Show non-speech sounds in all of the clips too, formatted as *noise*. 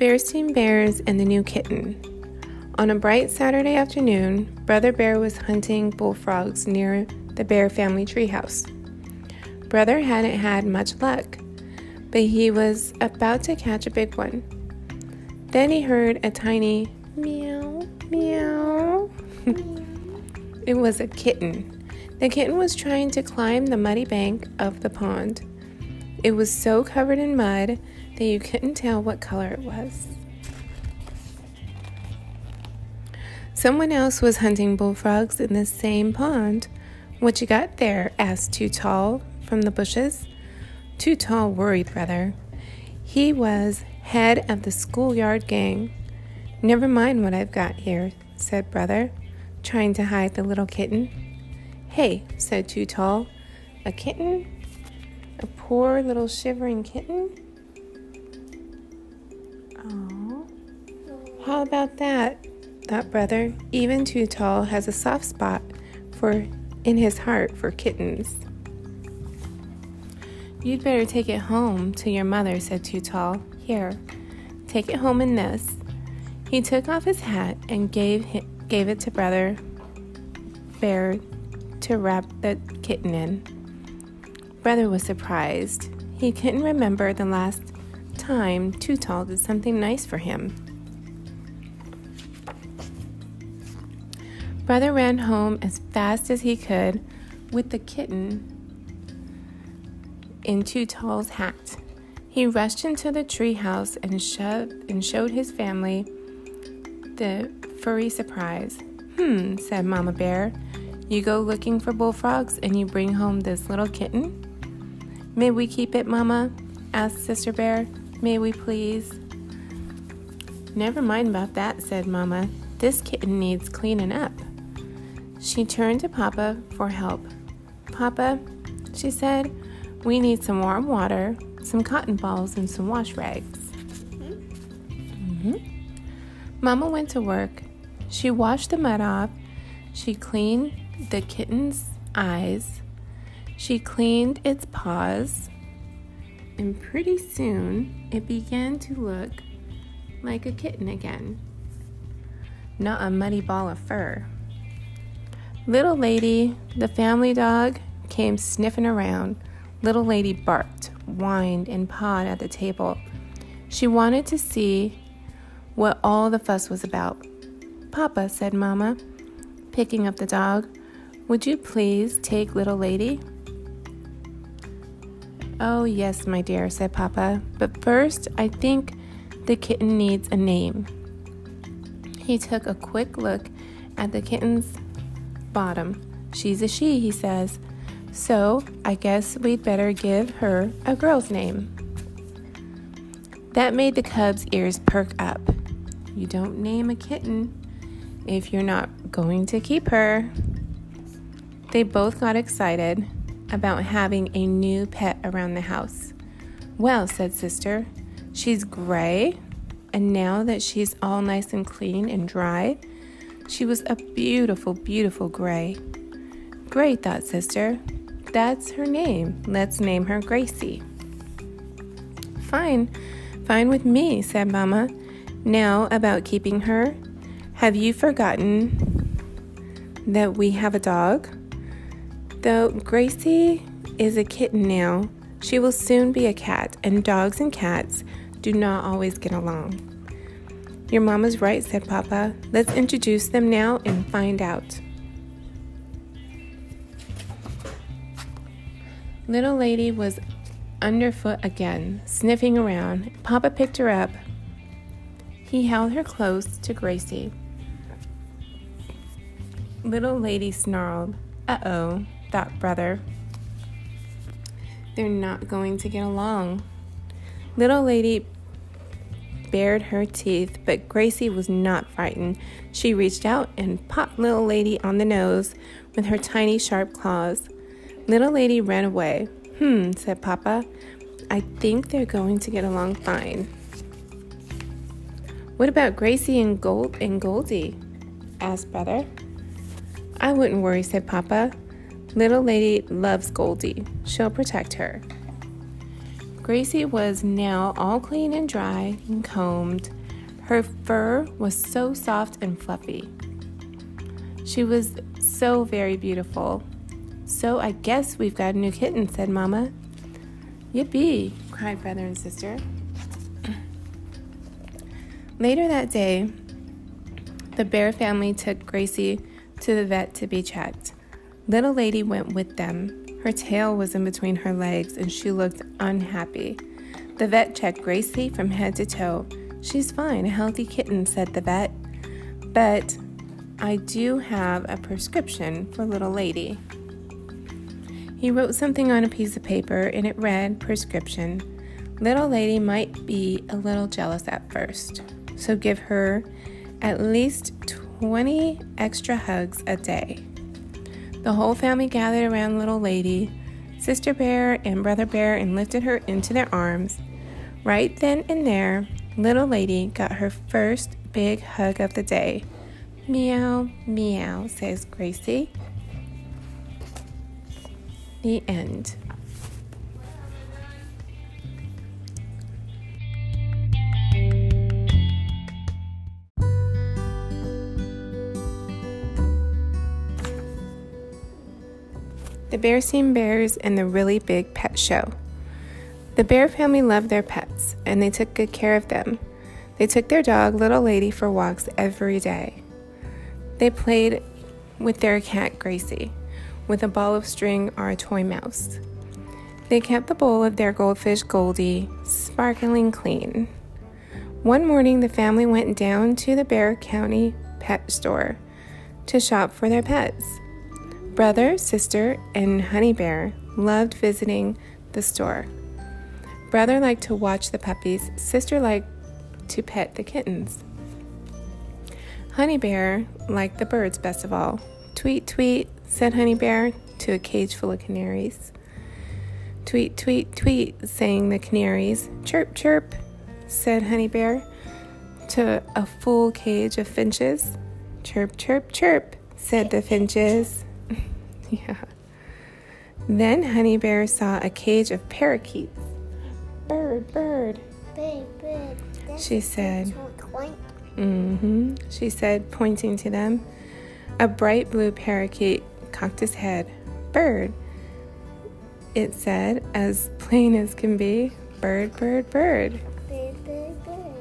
Berenstain Bears and the New Kitten. On a bright Saturday afternoon, Brother Bear was hunting bullfrogs near the Bear family treehouse. Brother hadn't had much luck, but he was about to catch a big one. Then he heard a tiny meow, meow. *laughs* it was a kitten. The kitten was trying to climb the muddy bank of the pond. It was so covered in mud that you couldn't tell what color it was. Someone else was hunting bullfrogs in the same pond. What you got there? asked Too Tall from the bushes. Too Tall worried brother. He was head of the schoolyard gang. Never mind what I've got here, said brother, trying to hide the little kitten. Hey, said Too Tall. A kitten? A poor little shivering kitten? How about that? That brother, even too tall, has a soft spot for in his heart for kittens. You'd better take it home to your mother, said Too Tall. Here, take it home in this. He took off his hat and gave gave it to Brother Bear to wrap the kitten in. Brother was surprised. He couldn't remember the last time Too Tall did something nice for him. Brother ran home as fast as he could with the kitten in Too Tall's hat. He rushed into the treehouse and shoved and showed his family the furry surprise. Hmm, said Mama Bear. You go looking for bullfrogs and you bring home this little kitten? May we keep it, Mama? asked Sister Bear. May we please? Never mind about that, said Mama. This kitten needs cleaning up. She turned to Papa for help. Papa, she said, we need some warm water, some cotton balls, and some wash rags. Mm-hmm. Mama went to work. She washed the mud off. She cleaned the kitten's eyes. She cleaned its paws. And pretty soon it began to look like a kitten again, not a muddy ball of fur. Little Lady, the family dog, came sniffing around. Little Lady barked, whined, and pawed at the table. She wanted to see what all the fuss was about. Papa, said Mama, picking up the dog, would you please take Little Lady? Oh, yes, my dear, said Papa, but first I think the kitten needs a name. He took a quick look at the kitten's bottom. She's a she, he says. So I guess we'd better give her a girl's name. That made the cub's ears perk up. You don't name a kitten if you're not going to keep her. They both got excited about having a new pet around the house. Well, said Sister, she's gray, and now that she's all nice and clean and dry, she was a beautiful, beautiful gray. Great, thought Sister. That's her name. Let's name her Gracie. Fine, fine with me, said Mama. Now, about keeping her, have you forgotten that we have a dog? Though Gracie is a kitten now, she will soon be a cat, and dogs and cats do not always get along. Your mama's right, said Papa. Let's introduce them now and find out. Little lady was underfoot again, sniffing around. Papa picked her up. He held her close to Gracie. Little lady snarled. Uh oh, thought brother. They're not going to get along. Little lady bared her teeth, but Gracie was not frightened. She reached out and popped Little Lady on the nose with her tiny sharp claws. Little Lady ran away. Hmm, said Papa. I think they're going to get along fine. What about Gracie and Gold and Goldie? asked Brother. I wouldn't worry, said Papa. Little Lady loves Goldie. She'll protect her. Gracie was now all clean and dry and combed. Her fur was so soft and fluffy. She was so very beautiful. So I guess we've got a new kitten, said Mama. Yippee, cried brother and sister. Later that day, the bear family took Gracie to the vet to be checked. Little Lady went with them. Her tail was in between her legs and she looked unhappy. The vet checked Gracie from head to toe. She's fine, a healthy kitten, said the vet. But I do have a prescription for Little Lady. He wrote something on a piece of paper and it read prescription. Little Lady might be a little jealous at first, so give her at least 20 extra hugs a day. The whole family gathered around Little Lady, Sister Bear and Brother Bear, and lifted her into their arms. Right then and there, Little Lady got her first big hug of the day. Meow, meow, says Gracie. The end. The Berenstain Bears and the Really Big Pet Show. The bear family loved their pets and they took good care of them. They took their dog, Little Lady, for walks every day. They played with their cat, Gracie, with a ball of string or a toy mouse. They kept the bowl of their goldfish, Goldie, sparkling clean. One morning, the family went down to the Bear County pet store to shop for their pets. Brother, sister, and Honey Bear loved visiting the store. Brother liked to watch the puppies, sister liked to pet the kittens. Honey Bear liked the birds best of all. Tweet, tweet, said Honey Bear to a cage full of canaries. Tweet, tweet, tweet, sang the canaries. Chirp, chirp, said Honey Bear to a full cage of finches. Chirp, chirp, chirp, said the finches. *laughs* yeah. Then Honey Bear saw a cage of parakeets. Bird, bird. Bird, bird. She said. Mm-hmm. She said, pointing to them. A bright blue parakeet cocked his head. Bird. It said, as plain as can be, bird, bird, bird. bird, bird, bird.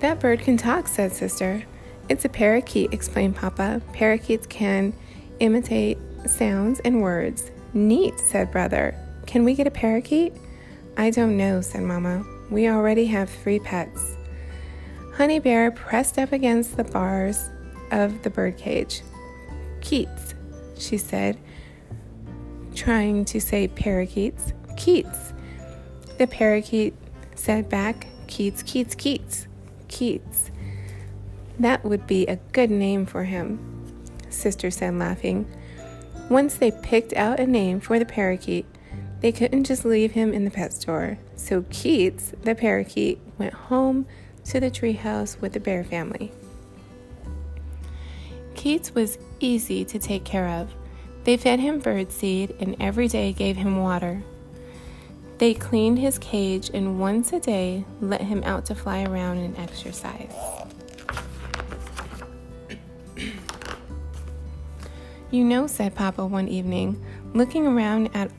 That bird can talk, said Sister. It's a parakeet, explained Papa. Parakeets can imitate sounds and words. Neat, said Brother. Can we get a parakeet? I don't know, said Mama. We already have three pets. Honey Bear pressed up against the bars of the birdcage. Keats, she said, trying to say parakeets. Keats. The parakeet said back, Keats, Keats, Keats, Keats. That would be a good name for him, Sister said, laughing. Once they picked out a name for the parakeet, they couldn't just leave him in the pet store. So Keats, the parakeet, went home to the treehouse with the bear family. Keats was easy to take care of. They fed him birdseed and every day gave him water. They cleaned his cage and once a day let him out to fly around and exercise. You know, said Papa one evening, looking around at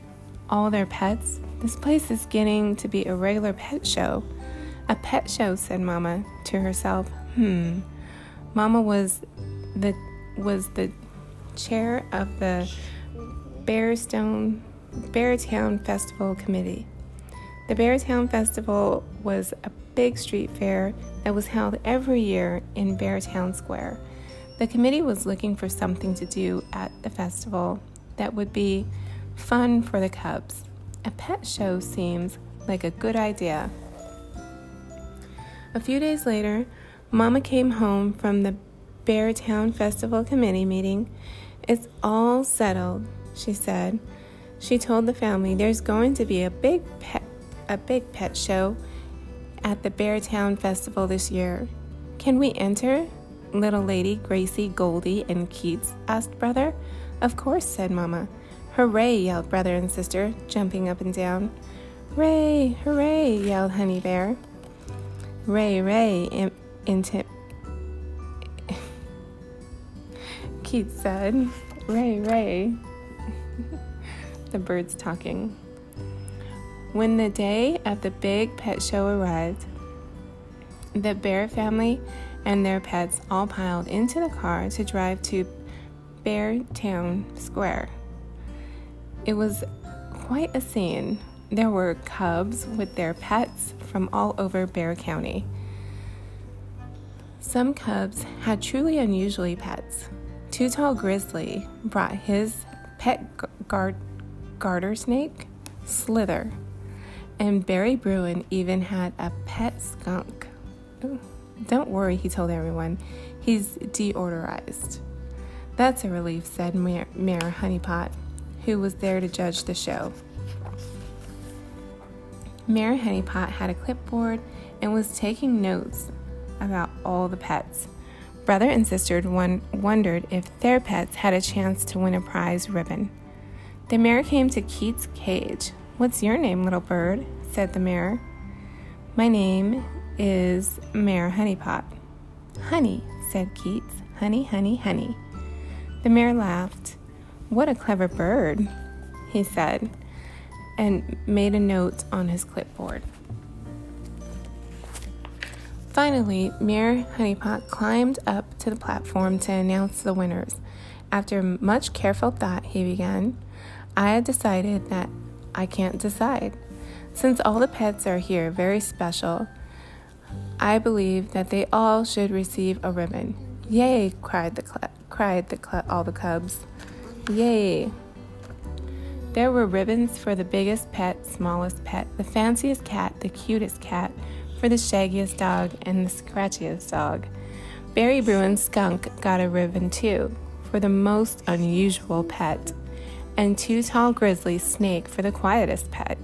all their pets, this place is getting to be a regular pet show. A pet show, said Mama to herself. Hmm. Mama was the was the chair of the Bearstone Beartown Festival Committee. The Beartown Festival was a big street fair that was held every year in Beartown Square. The committee was looking for something to do at the festival that would be fun for the cubs. A pet show seems like a good idea. A few days later, Mama came home from the Beartown Festival Committee meeting. It's all settled, she said. She told the family there's going to be a big pet a big pet show at the Beartown Festival this year. Can we enter? Little lady Gracie, Goldie, and Keats asked Brother. Of course, said Mama. Hooray, yelled brother and sister, jumping up and down. Ray, hooray, yelled Honey Bear. Ray, Ray, in, into. *laughs* Keith said, Ray, Ray. *laughs* the birds talking. When the day of the big pet show arrived, the bear family and their pets all piled into the car to drive to Bear Town Square. It was quite a scene. There were cubs with their pets from all over Bear County. Some cubs had truly unusual pets. Too Tall Grizzly brought his pet guard, garter snake, Slither, and Barry Bruin even had a pet skunk. Ooh, don't worry, he told everyone. He's deodorized. That's a relief, said Mayor, Honeypot, who was there to judge the show. Mayor Honeypot had a clipboard and was taking notes about all the pets. Brother and sister wondered if their pets had a chance to win a prize ribbon. The mayor came to Keats's cage. What's your name, little bird? said the mayor. My name is Mayor Honeypot. Honey, said Keats. Honey, honey, honey. The mayor laughed. What a clever bird, he said, and made a note on his clipboard. Finally, Mayor Honeypot climbed up to the platform to announce the winners. After much careful thought, he began, I had decided that I can't decide. Since all the pets are here very special, I believe that they all should receive a ribbon. Yay! cried the cl- cried the cl- all the cubs. Yay! There were ribbons for the biggest pet, smallest pet, the fanciest cat, the cutest cat, for the shaggiest dog and the scratchiest dog. Barry Bruin's skunk got a ribbon too, for the most unusual pet, and Too Tall Grizzly snake for the quietest pet.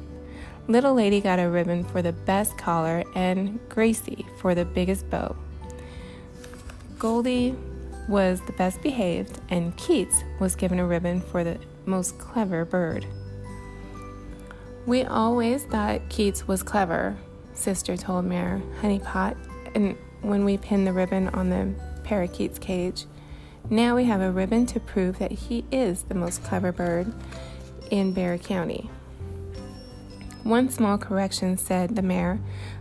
Little Lady got a ribbon for the best collar, and Gracie for the biggest bow. Goldie was the best behaved, and Keats was given a ribbon for the most clever bird. We always thought Keats was clever, Sister told Mayor Honeypot, and when we pinned the ribbon on the parakeet's cage. Now we have a ribbon to prove that he is the most clever bird in Bear County. One small correction, said the mayor,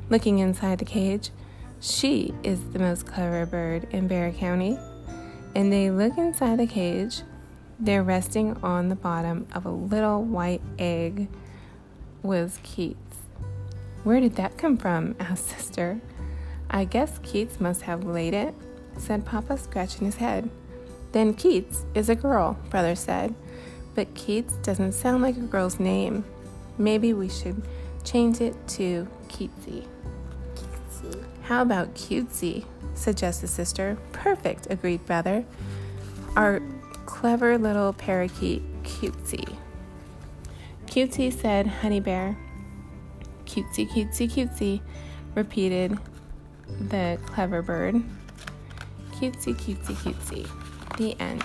looking inside the cage. She is the most clever bird in Bear County. And they look inside the cage. They're resting on the bottom of a little white egg. Was Keats. Where did that come from? *laughs* asked Sister. I guess Keats must have laid it, said Papa, scratching his head. Then Keats is a girl, Brother said. But Keats doesn't sound like a girl's name. Maybe we should change it to cutesy. Keatsy. How about cutesy? suggested Sister. Perfect, agreed Brother. Our clever little parakeet, Cutesy. Cutesy said Honey Bear. Cutesy, cutesy, cutesy, repeated the clever bird. Cutesy, cutesy, cutesy. The end.